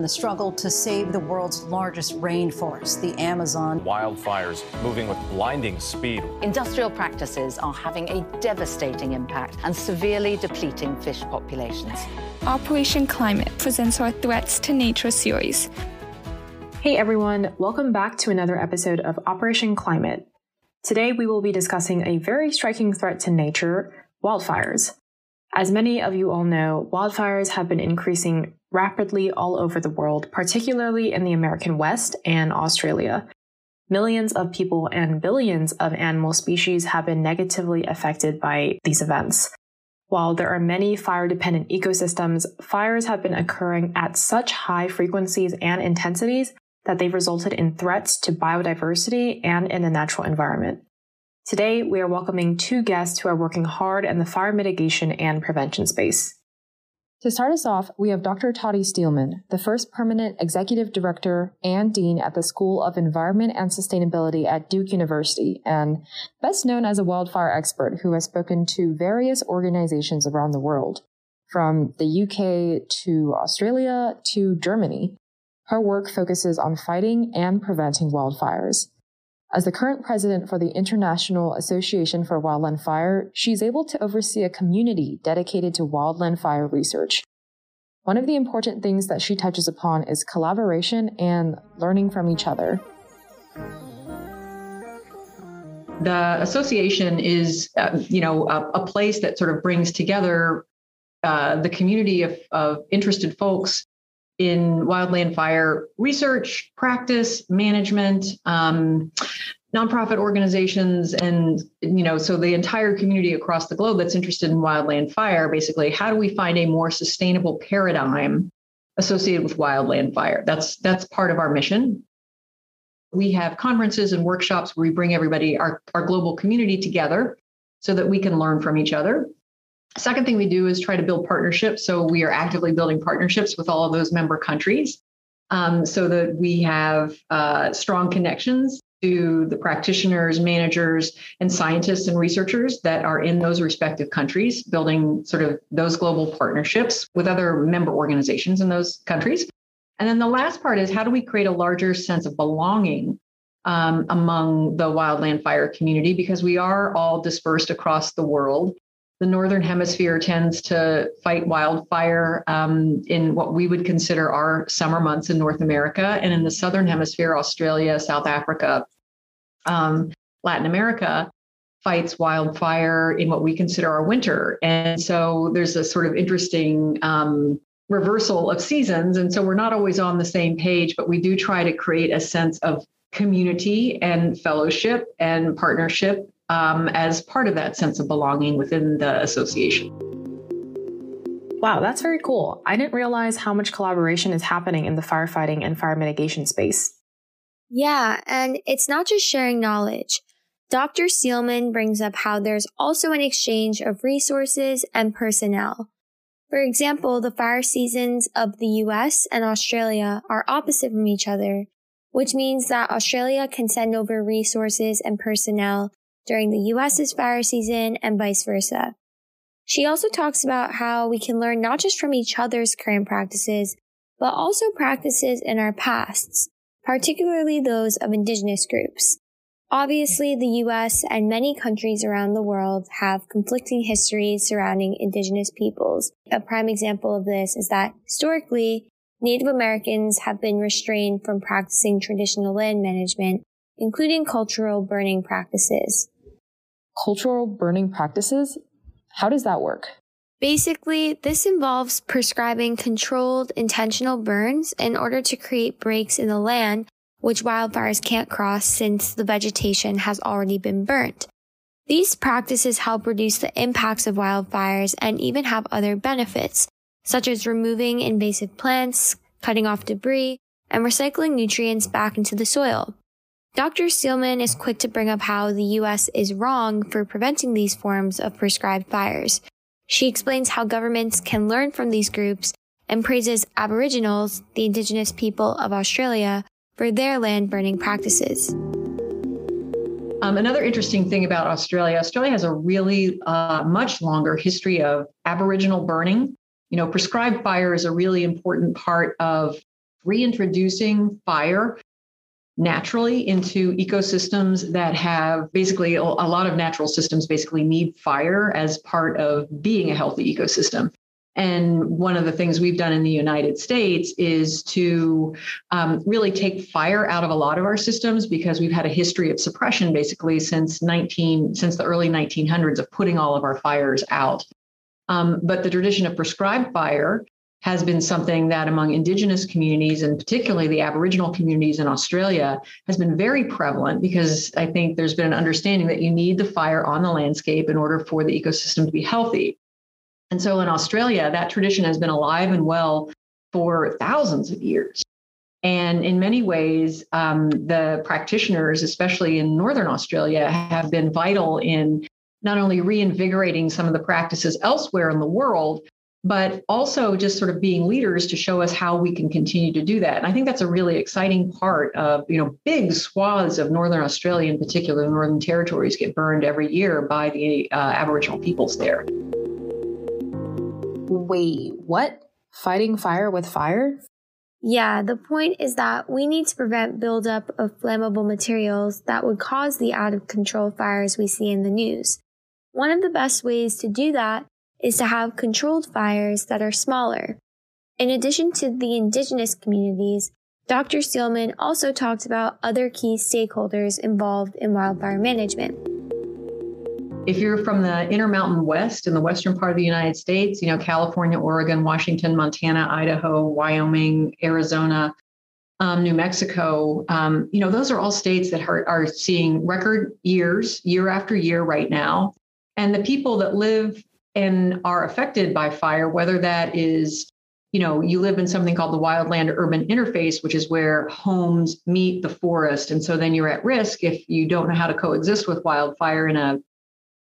The struggle to save the world's largest rainforest, the Amazon. Wildfires moving with blinding speed. Industrial practices are having a devastating impact and severely depleting fish populations. Operation Climate presents our Threats to Nature series. Hey everyone, welcome back to another episode of Operation Climate. Today we will be discussing a very striking threat to nature wildfires. As many of you all know, wildfires have been increasing rapidly all over the world, particularly in the American West and Australia. Millions of people and billions of animal species have been negatively affected by these events. While there are many fire dependent ecosystems, fires have been occurring at such high frequencies and intensities that they've resulted in threats to biodiversity and in the natural environment. Today, we are welcoming two guests who are working hard in the fire mitigation and prevention space. To start us off, we have Dr. Toddi Steelman, the first permanent executive director and dean at the School of Environment and Sustainability at Duke University, and best known as a wildfire expert who has spoken to various organizations around the world, from the UK to Australia to Germany. Her work focuses on fighting and preventing wildfires. As the current president for the International Association for Wildland Fire, she's able to oversee a community dedicated to wildland fire research. One of the important things that she touches upon is collaboration and learning from each other. The association is, uh, you know, a, a, place that sort of brings together uh, the community of, of interested folks in wildland fire research, practice, management, um, nonprofit organizations, and you know, so the entire community across the globe that's interested in wildland fire. Basically, how do we find a more sustainable paradigm associated with wildland fire? That's that's part of our mission. We have conferences and workshops where we bring everybody, our, our global community together so that we can learn from each other. Second thing we do is try to build partnerships. So we are actively building partnerships with all of those member countries um, so that we have uh, strong connections to the practitioners, managers, and scientists and researchers that are in those respective countries, building sort of those global partnerships with other member organizations in those countries. And then the last part is how do we create a larger sense of belonging um, among the wildland fire community? Because we are all dispersed across the world the northern hemisphere tends to fight wildfire um, in what we would consider our summer months in North America, and in the southern hemisphere, Australia, South Africa, um, Latin America fights wildfire in what we consider our winter. And so there's a sort of interesting um, reversal of seasons. And so we're not always on the same page, but we do try to create a sense of community and fellowship and partnership um, as part of that sense of belonging within the association. Wow, that's very cool. I didn't realize how much collaboration is happening in the firefighting and fire mitigation space. Yeah, and it's not just sharing knowledge. Dr. Steelman brings up how there's also an exchange of resources and personnel. For example, the fire seasons of the US and Australia are opposite from each other, which means that Australia can send over resources and personnel during the US's fire season and vice versa. She also talks about how we can learn not just from each other's current practices, but also practices in our pasts, particularly those of indigenous groups. Obviously, the US and many countries around the world have conflicting histories surrounding indigenous peoples. A prime example of this is that historically, Native Americans have been restrained from practicing traditional land management, including cultural burning practices cultural burning practices. How does that work? Basically, this involves prescribing controlled intentional burns in order to create breaks in the land which wildfires can't cross since the vegetation has already been burnt. These practices help reduce the impacts of wildfires and even have other benefits, such as removing invasive plants, cutting off debris, and recycling nutrients back into the soil. Dr. Steelman is quick to bring up how the U.S. is wrong for preventing these forms of prescribed fires. She explains how governments can learn from these groups and praises Aboriginals, the indigenous people of Australia, for their land burning practices. Um, another interesting thing about Australia, Australia has a really uh, much longer history of Aboriginal burning. You know, prescribed fire is a really important part of reintroducing fire naturally into ecosystems that have basically a lot of natural systems basically need fire as part of being a healthy ecosystem. And one of the things we've done in the United States is to um, really take fire out of a lot of our systems because we've had a history of suppression basically since 19 since the early 1900s of putting all of our fires out. Um, but the tradition of prescribed fire has been something that among indigenous communities and particularly the aboriginal communities in australia has been very prevalent because i think there's been an understanding that you need the fire on the landscape in order for the ecosystem to be healthy. And so in australia that tradition has been alive and well for thousands of years. And in many ways um, the practitioners especially in northern australia have been vital in not only reinvigorating some of the practices elsewhere in the world but also just sort of being leaders to show us how we can continue to do that. And I think that's a really exciting part of, you know, big swaths of Northern Australia in particular, the Northern Territories get burned every year by the uh, Aboriginal peoples there. Wait, what? Fighting fire with fire? Yeah, the point is that we need to prevent buildup of flammable materials that would cause the out of control fires we see in the news. One of the best ways to do that is to have controlled fires that are smaller. In addition to the indigenous communities, Dr. Steelman also talked about other key stakeholders involved in wildfire management. If you're from the Intermountain West in the western part of the United States, you know, California, Oregon, Washington, Montana, Idaho, Wyoming, Arizona, um, New Mexico, um, you know, those are all states that are, are seeing record years, year after year right now. And the people that live and are affected by fire, whether that is, you know, you live in something called the wildland urban interface, which is where homes meet the forest. And so then you're at risk if you don't know how to coexist with wildfire in a,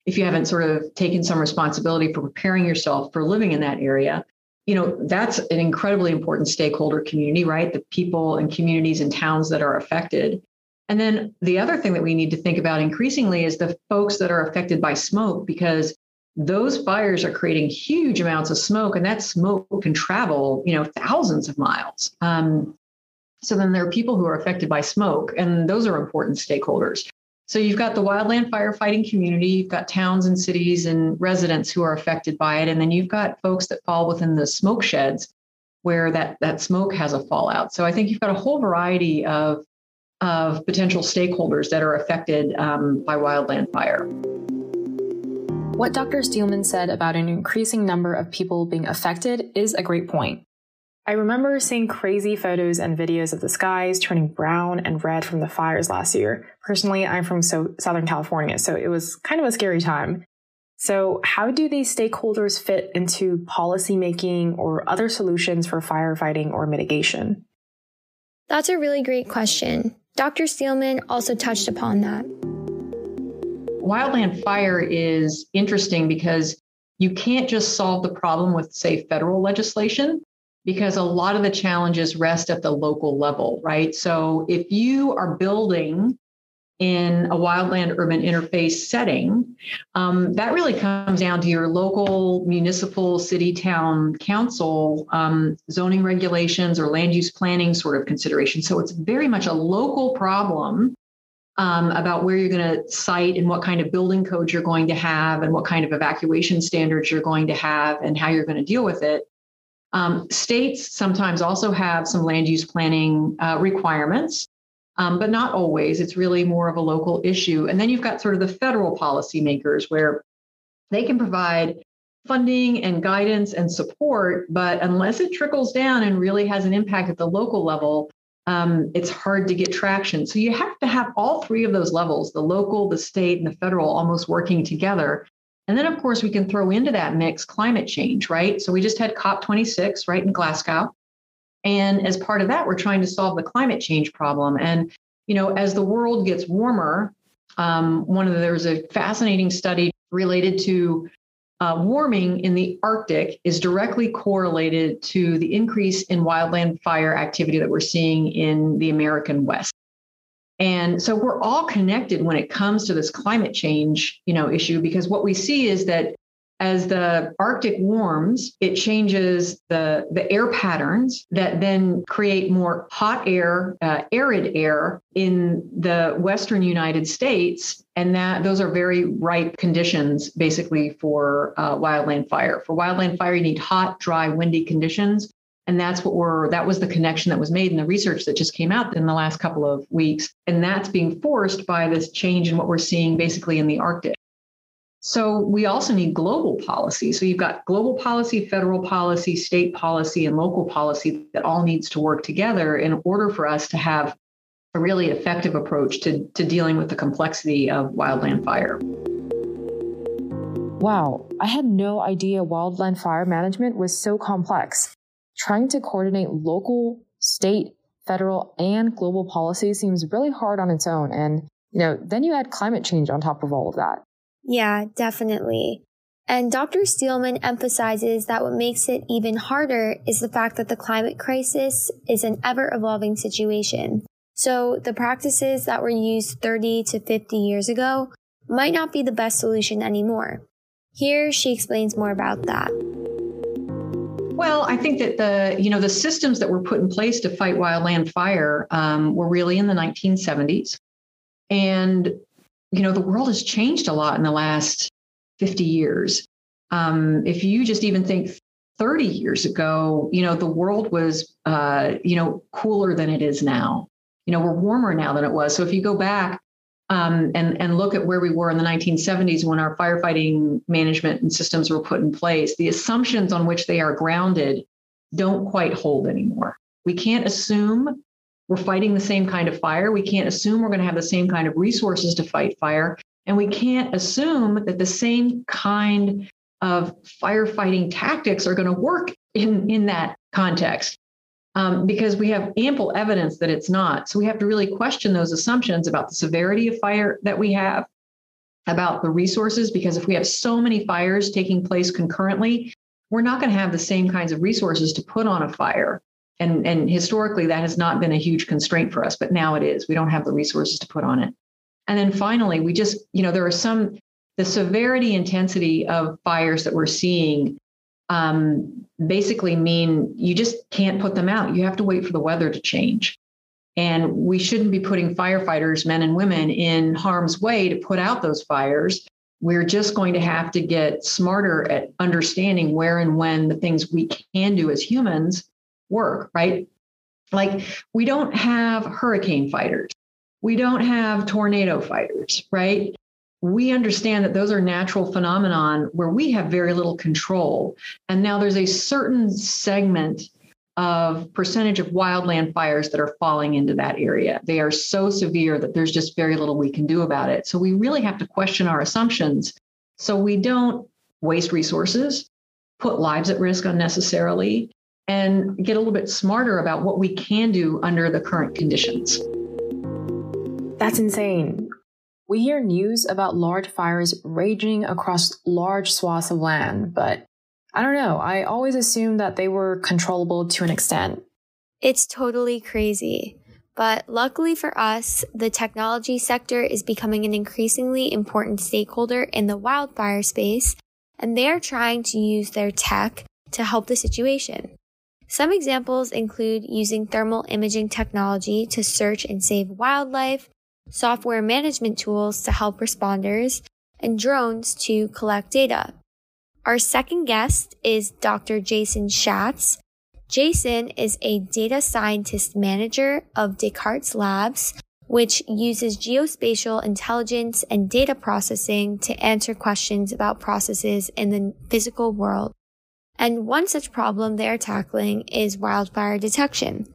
if you haven't sort of taken some responsibility for preparing yourself for living in that area. You know, that's an incredibly important stakeholder community, right? The people and communities and towns that are affected. And then the other thing that we need to think about increasingly is the folks that are affected by smoke, because those fires are creating huge amounts of smoke and that smoke can travel you know thousands of miles. Um, so then there are people who are affected by smoke and those are important stakeholders. So you've got the wildland firefighting community you've got towns and cities and residents who are affected by it and then you've got folks that fall within the smoke sheds where that that smoke has a fallout. So i think you've got a whole variety of of potential stakeholders that are affected um, by wildland fire what Dr. Steelman said about an increasing number of people being affected is a great point. I remember seeing crazy photos and videos of the skies turning brown and red from the fires last year. Personally, I'm from so- Southern California, so it was kind of a scary time. So, how do these stakeholders fit into policymaking or other solutions for firefighting or mitigation? That's a really great question. Dr. Steelman also touched upon that wildland fire is interesting because you can't just solve the problem with, say, federal legislation, because a lot of the challenges rest at the local level, right? So if you are building in a wildland urban interface setting, um, that really comes down to your local municipal city town council um, zoning regulations or land use planning sort of consideration. So it's very much a local problem um, about where you're going to site and what kind of building codes you're going to have and what kind of evacuation standards you're going to have and how you're going to deal with it. Um, states sometimes also have some land use planning uh, requirements, um, but not always. It's really more of a local issue. And then you've got sort of the federal policymakers where they can provide funding and guidance and support, but unless it trickles down and really has an impact at the local level, um, it's hard to get traction. So you have to have all three of those levels the local, the state, and the federal almost working together. And then, of course, we can throw into that mix climate change, right? So we just had COP26, right, in Glasgow. And as part of that, we're trying to solve the climate change problem. And, you know, as the world gets warmer, um, one of the, there was a fascinating study related to uh, warming in the Arctic is directly correlated to the increase in wildland fire activity that we're seeing in the American West. And so we're all connected when it comes to this climate change, you know, issue because what we see is that as the Arctic warms, it changes the, the air patterns that then create more hot air, uh, arid air in the western United States. And that those are very ripe conditions basically for uh, wildland fire. For wildland fire, you need hot, dry, windy conditions. And that's what we're, that was the connection that was made in the research that just came out in the last couple of weeks. And that's being forced by this change in what we're seeing basically in the Arctic. So we also need global policy. So you've got global policy, federal policy, state policy, and local policy that all needs to work together in order for us to have a really effective approach to, to dealing with the complexity of wildland fire. Wow, I had no idea wildland fire management was so complex. Trying to coordinate local, state, federal, and global policy seems really hard on its own. And, you know, then you add climate change on top of all of that. Yeah, definitely. And Dr. Steelman emphasizes that what makes it even harder is the fact that the climate crisis is an ever evolving situation. So the practices that were used 30 to 50 years ago might not be the best solution anymore. Here she explains more about that. Well, I think that the you know the systems that were put in place to fight wildland fire um, were really in the 1970s, and you know, the world has changed a lot in the last 50 years. Um, if you just even think 30 years ago, you know, the world was, uh, you know, cooler than it is now. You know, we're warmer now than it was. So if you go back um, and and look at where we were in the 1970s when our firefighting management and systems were put in place, the assumptions on which they are grounded don't quite hold anymore. We can't assume we're fighting the same kind of fire. We can't assume we're going to have the same kind of resources to fight fire. And we can't assume that the same kind of firefighting tactics are going to work in, in that context um, because we have ample evidence that it's not. So we have to really question those assumptions about the severity of fire that we have, about the resources, because if we have so many fires taking place concurrently, we're not going to have the same kinds of resources to put on a fire and and historically that has not been a huge constraint for us but now it is. We don't have the resources to put on it. And then finally we just you know there are some the severity intensity of fires that we're seeing um, basically mean you just can't put them out. You have to wait for the weather to change. And we shouldn't be putting firefighters men and women in harm's way to put out those fires. We're just going to have to get smarter at understanding where and when the things we can do as humans work, right? Like we don't have hurricane fighters. We don't have tornado fighters, right? We understand that those are natural phenomenon where we have very little control. And now there's a certain segment of percentage of wildland fires that are falling into that area. They are so severe that there's just very little we can do about it. So we really have to question our assumptions so we don't waste resources, put lives at risk unnecessarily, and get a little bit smarter about what we can do under the current conditions. That's insane. We hear news about large fires raging across large swaths of land, but I don't know. I always assumed that they were controllable to an extent. It's totally crazy. But luckily for us, the technology sector is becoming an increasingly important stakeholder in the wildfire space, and they are trying to use their tech to help the situation. Some examples include using thermal imaging technology to search and save wildlife, software management tools to help responders, and drones to collect data. Our second guest is Dr. Jason Schatz. Jason is a data scientist manager of Descartes Labs, which uses geospatial intelligence and data processing to answer questions about processes in the physical world. And one such problem they are tackling is wildfire detection.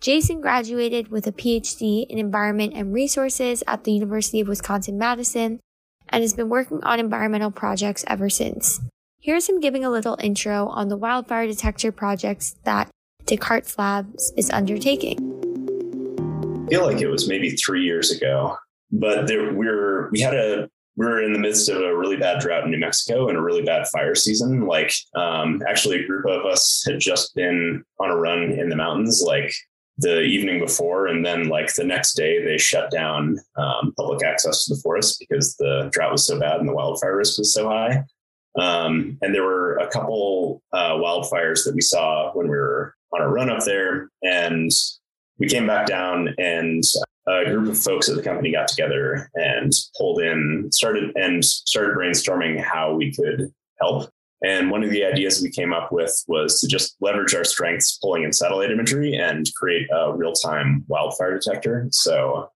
Jason graduated with a PhD in environment and resources at the University of Wisconsin Madison and has been working on environmental projects ever since. Here's him giving a little intro on the wildfire detector projects that Descartes Labs is undertaking. I feel like it was maybe three years ago, but there, we're we had a were in the midst of a really bad drought in New Mexico and a really bad fire season. Like, um, actually, a group of us had just been on a run in the mountains, like the evening before, and then like the next day, they shut down um, public access to the forest because the drought was so bad and the wildfire risk was so high. Um, and there were a couple uh, wildfires that we saw when we were on a run up there. And we came back down and a group of folks at the company got together and pulled in, started and started brainstorming how we could help. And one of the ideas we came up with was to just leverage our strengths pulling in satellite imagery and create a real time wildfire detector. So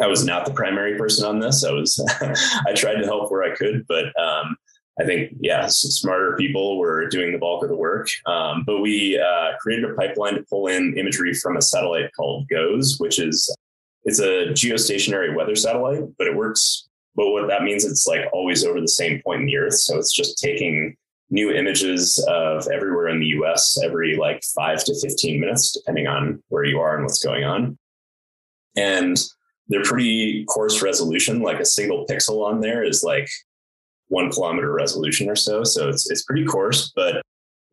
I was not the primary person on this. I was, I tried to help where I could, but um, I think, yeah, smarter people were doing the bulk of the work. Um, but we uh, created a pipeline to pull in imagery from a satellite called GOES, which is it's a geostationary weather satellite, but it works. But what that means, it's like always over the same point in the Earth. So it's just taking new images of everywhere in the US every like five to 15 minutes, depending on where you are and what's going on. And they're pretty coarse resolution, like a single pixel on there is like one kilometer resolution or so. So it's, it's pretty coarse, but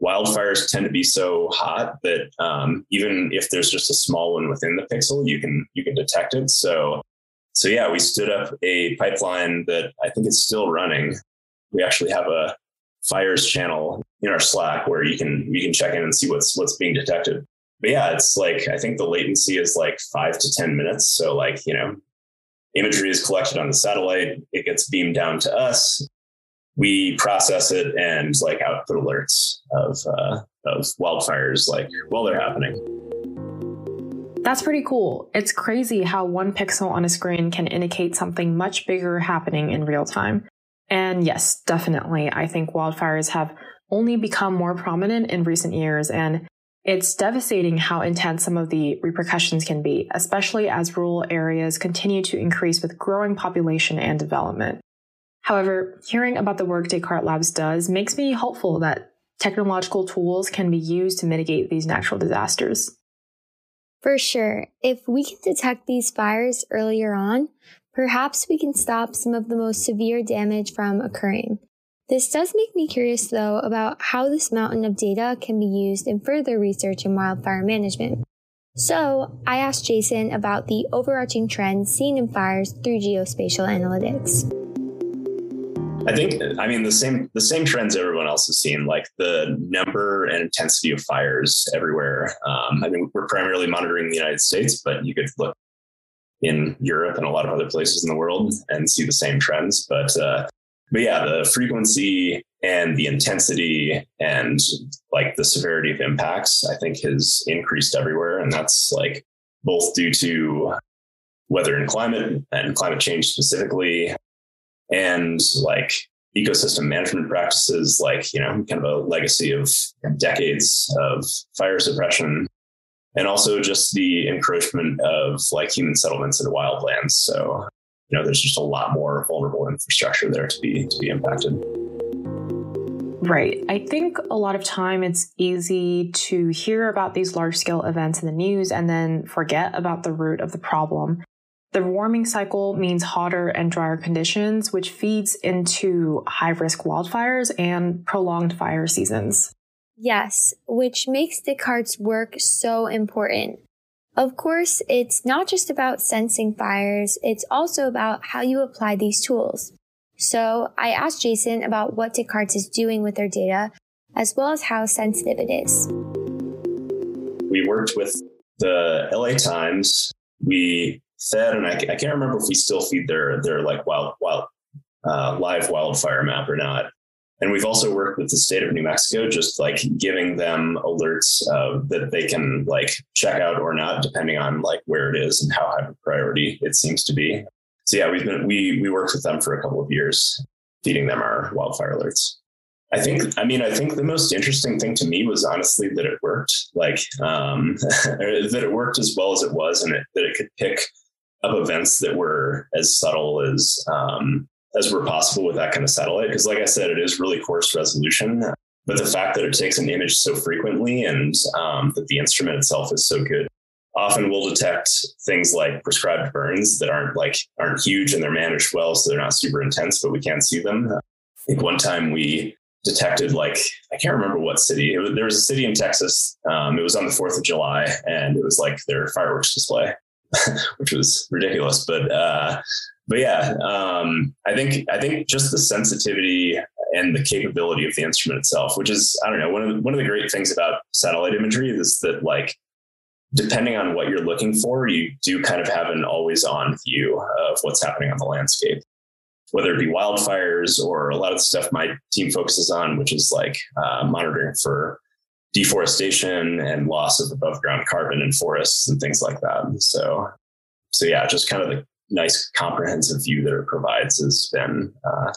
wildfires tend to be so hot that um, even if there's just a small one within the pixel, you can you can detect it. So so yeah, we stood up a pipeline that I think is still running. We actually have a fires channel in our Slack where you can you can check in and see what's what's being detected. But yeah, it's like I think the latency is like five to ten minutes. So like you know, imagery is collected on the satellite, it gets beamed down to us we process it and like output alerts of uh, of wildfires like while they're happening. That's pretty cool. It's crazy how one pixel on a screen can indicate something much bigger happening in real time. And yes, definitely, I think wildfires have only become more prominent in recent years, and it's devastating how intense some of the repercussions can be, especially as rural areas continue to increase with growing population and development. However, hearing about the work Descartes Labs does makes me hopeful that technological tools can be used to mitigate these natural disasters. For sure. If we can detect these fires earlier on, perhaps we can stop some of the most severe damage from occurring. This does make me curious, though, about how this mountain of data can be used in further research in wildfire management. So, I asked Jason about the overarching trends seen in fires through geospatial analytics. I think I mean the same the same trends everyone else has seen, like the number and intensity of fires everywhere. Um, I mean, we're primarily monitoring the United States, but you could look in Europe and a lot of other places in the world and see the same trends. But uh, but yeah, the frequency and the intensity and like the severity of impacts, I think, has increased everywhere, and that's like both due to weather and climate and climate change specifically and like ecosystem management practices, like, you know, kind of a legacy of decades of fire suppression, and also just the encroachment of like human settlements into wildlands. So, you know, there's just a lot more vulnerable infrastructure there to be to be impacted. Right. I think a lot of time it's easy to hear about these large scale events in the news and then forget about the root of the problem. The warming cycle means hotter and drier conditions, which feeds into high risk wildfires and prolonged fire seasons. Yes, which makes Descartes' work so important. Of course, it's not just about sensing fires, it's also about how you apply these tools. So I asked Jason about what Descartes is doing with their data, as well as how sensitive it is. We worked with the LA Times. We fed, and I, I can't remember if we still feed their their like wild wild uh, live wildfire map or not. And we've also worked with the state of New Mexico, just like giving them alerts uh, that they can like check out or not, depending on like where it is and how high of a priority it seems to be. So yeah, we've been we we worked with them for a couple of years, feeding them our wildfire alerts. I think, I mean, I think the most interesting thing to me was honestly that it worked, like um, that it worked as well as it was, and it, that it could pick of events that were as subtle as um, as were possible with that kind of satellite. Because, like I said, it is really coarse resolution. But the fact that it takes an image so frequently and um, that the instrument itself is so good, often we'll detect things like prescribed burns that aren't like aren't huge and they're managed well, so they're not super intense, but we can't see them. I think one time we detected like I can't remember what city. Was, there was a city in Texas. Um, it was on the Fourth of July, and it was like their fireworks display, which was ridiculous. But uh, but yeah, um, I think I think just the sensitivity and the capability of the instrument itself, which is I don't know one of the, one of the great things about satellite imagery is that like depending on what you're looking for, you do kind of have an always on view of what's happening on the landscape, whether it be wildfires or a lot of the stuff my team focuses on, which is like uh, monitoring for deforestation and loss of above ground carbon in forests and things like that. So, so yeah, just kind of the nice comprehensive view that it provides has been uh,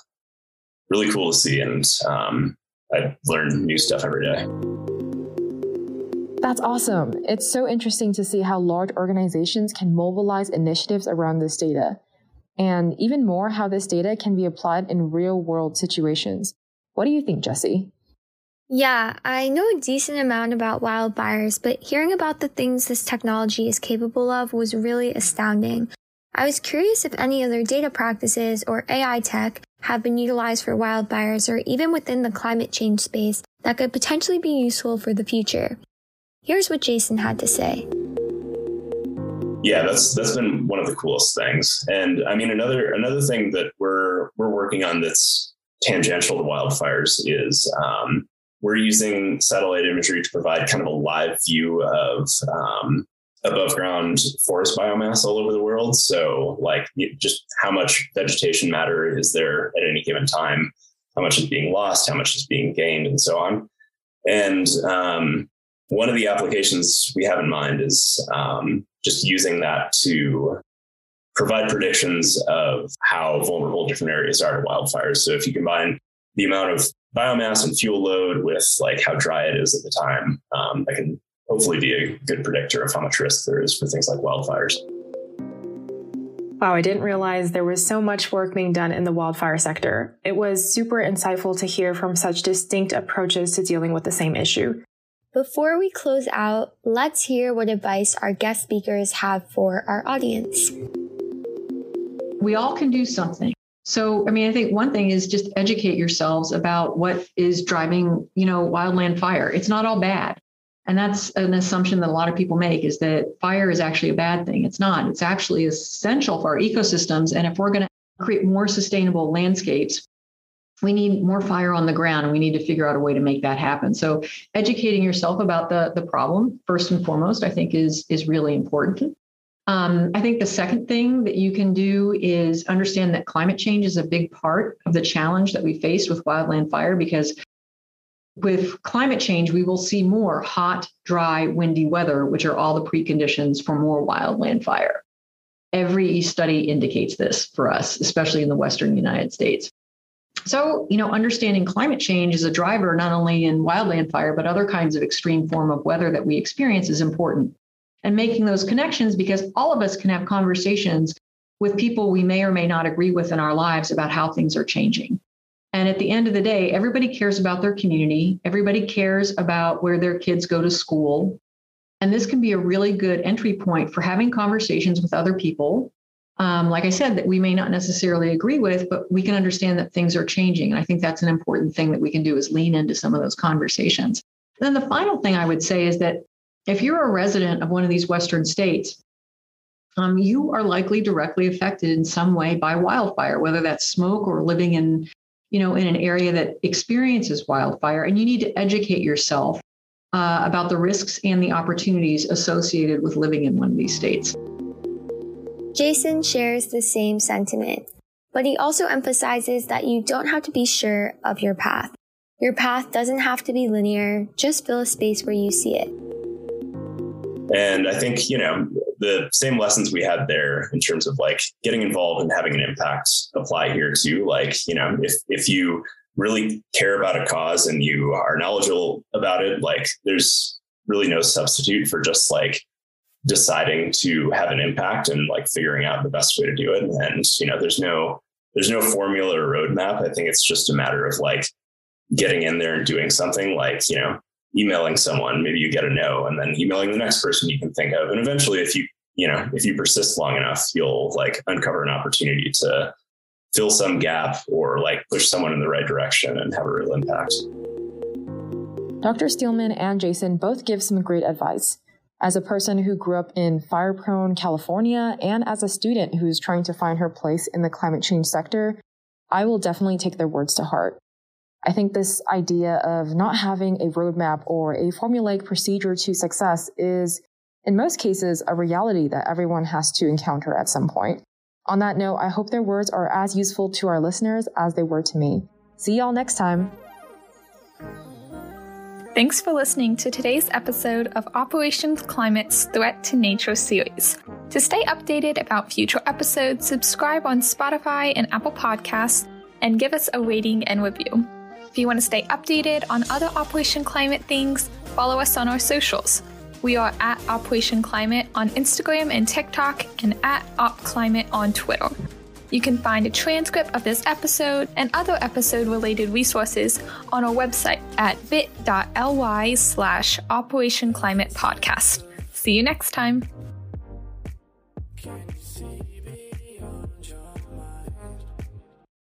really cool to see. And um, I learn new stuff every day. That's awesome. It's so interesting to see how large organizations can mobilize initiatives around this data, and even more, how this data can be applied in real world situations. What do you think, Jessie? Yeah, I know a decent amount about wildfires, but hearing about the things this technology is capable of was really astounding. I was curious if any other data practices or AI tech have been utilized for wildfires or even within the climate change space that could potentially be useful for the future. Here's what Jason had to say. Yeah, that's that's been one of the coolest things. And I mean another another thing that we're we're working on that's tangential to wildfires is um, we're using satellite imagery to provide kind of a live view of um, above ground forest biomass all over the world. So, like, just how much vegetation matter is there at any given time, how much is being lost, how much is being gained, and so on. And um, one of the applications we have in mind is um, just using that to provide predictions of how vulnerable different areas are to wildfires. So, if you combine the amount of biomass and fuel load with like how dry it is at the time, um, that can hopefully be a good predictor of how much risk there is for things like wildfires. Wow, I didn't realize there was so much work being done in the wildfire sector. It was super insightful to hear from such distinct approaches to dealing with the same issue. Before we close out, let's hear what advice our guest speakers have for our audience. We all can do something. So, I mean, I think one thing is just educate yourselves about what is driving, you know, wildland fire. It's not all bad. And that's an assumption that a lot of people make is that fire is actually a bad thing. It's not. It's actually essential for our ecosystems. And if we're going to create more sustainable landscapes, we need more fire on the ground and we need to figure out a way to make that happen. So educating yourself about the, the problem, first and foremost, I think is, is really important. Um, I think the second thing that you can do is understand that climate change is a big part of the challenge that we face with wildland fire because with climate change, we will see more hot, dry, windy weather, which are all the preconditions for more wildland fire. Every study indicates this for us, especially in the Western United States. So, you know, understanding climate change as a driver, not only in wildland fire, but other kinds of extreme form of weather that we experience is important. And making those connections because all of us can have conversations with people we may or may not agree with in our lives about how things are changing. And at the end of the day, everybody cares about their community. Everybody cares about where their kids go to school. And this can be a really good entry point for having conversations with other people. Um, like I said, that we may not necessarily agree with, but we can understand that things are changing. And I think that's an important thing that we can do is lean into some of those conversations. And then the final thing I would say is that if you're a resident of one of these Western states, um, you are likely directly affected in some way by wildfire, whether that's smoke or living in you know, in an area that experiences wildfire, and you need to educate yourself uh, about the risks and the opportunities associated with living in one of these states. Jason shares the same sentiment, but he also emphasizes that you don't have to be sure of your path. Your path doesn't have to be linear, just fill a space where you see it. And I think, you know, the same lessons we had there in terms of like getting involved and having an impact apply here too. Like, you know, if if you really care about a cause and you are knowledgeable about it, like there's really no substitute for just like deciding to have an impact and like figuring out the best way to do it. And, you know, there's no there's no formula or roadmap. I think it's just a matter of like getting in there and doing something like, you know, emailing someone, maybe you get a no, and then emailing the next person you can think of. And eventually, if you, you know, if you persist long enough, you'll like uncover an opportunity to fill some gap or like push someone in the right direction and have a real impact. Dr. Steelman and Jason both give some great advice. As a person who grew up in fire prone California and as a student who's trying to find her place in the climate change sector, I will definitely take their words to heart. I think this idea of not having a roadmap or a formulaic procedure to success is, in most cases, a reality that everyone has to encounter at some point. On that note, I hope their words are as useful to our listeners as they were to me. See y'all next time. Thanks for listening to today's episode of Operation Climate's Threat to Nature series. To stay updated about future episodes, subscribe on Spotify and Apple Podcasts and give us a rating and review. If you want to stay updated on other Operation Climate things, follow us on our socials. We are at Operation Climate on Instagram and TikTok and at OpClimate on Twitter. You can find a transcript of this episode and other episode related resources on our website at bit.ly slash Operation Climate Podcast. See you next time.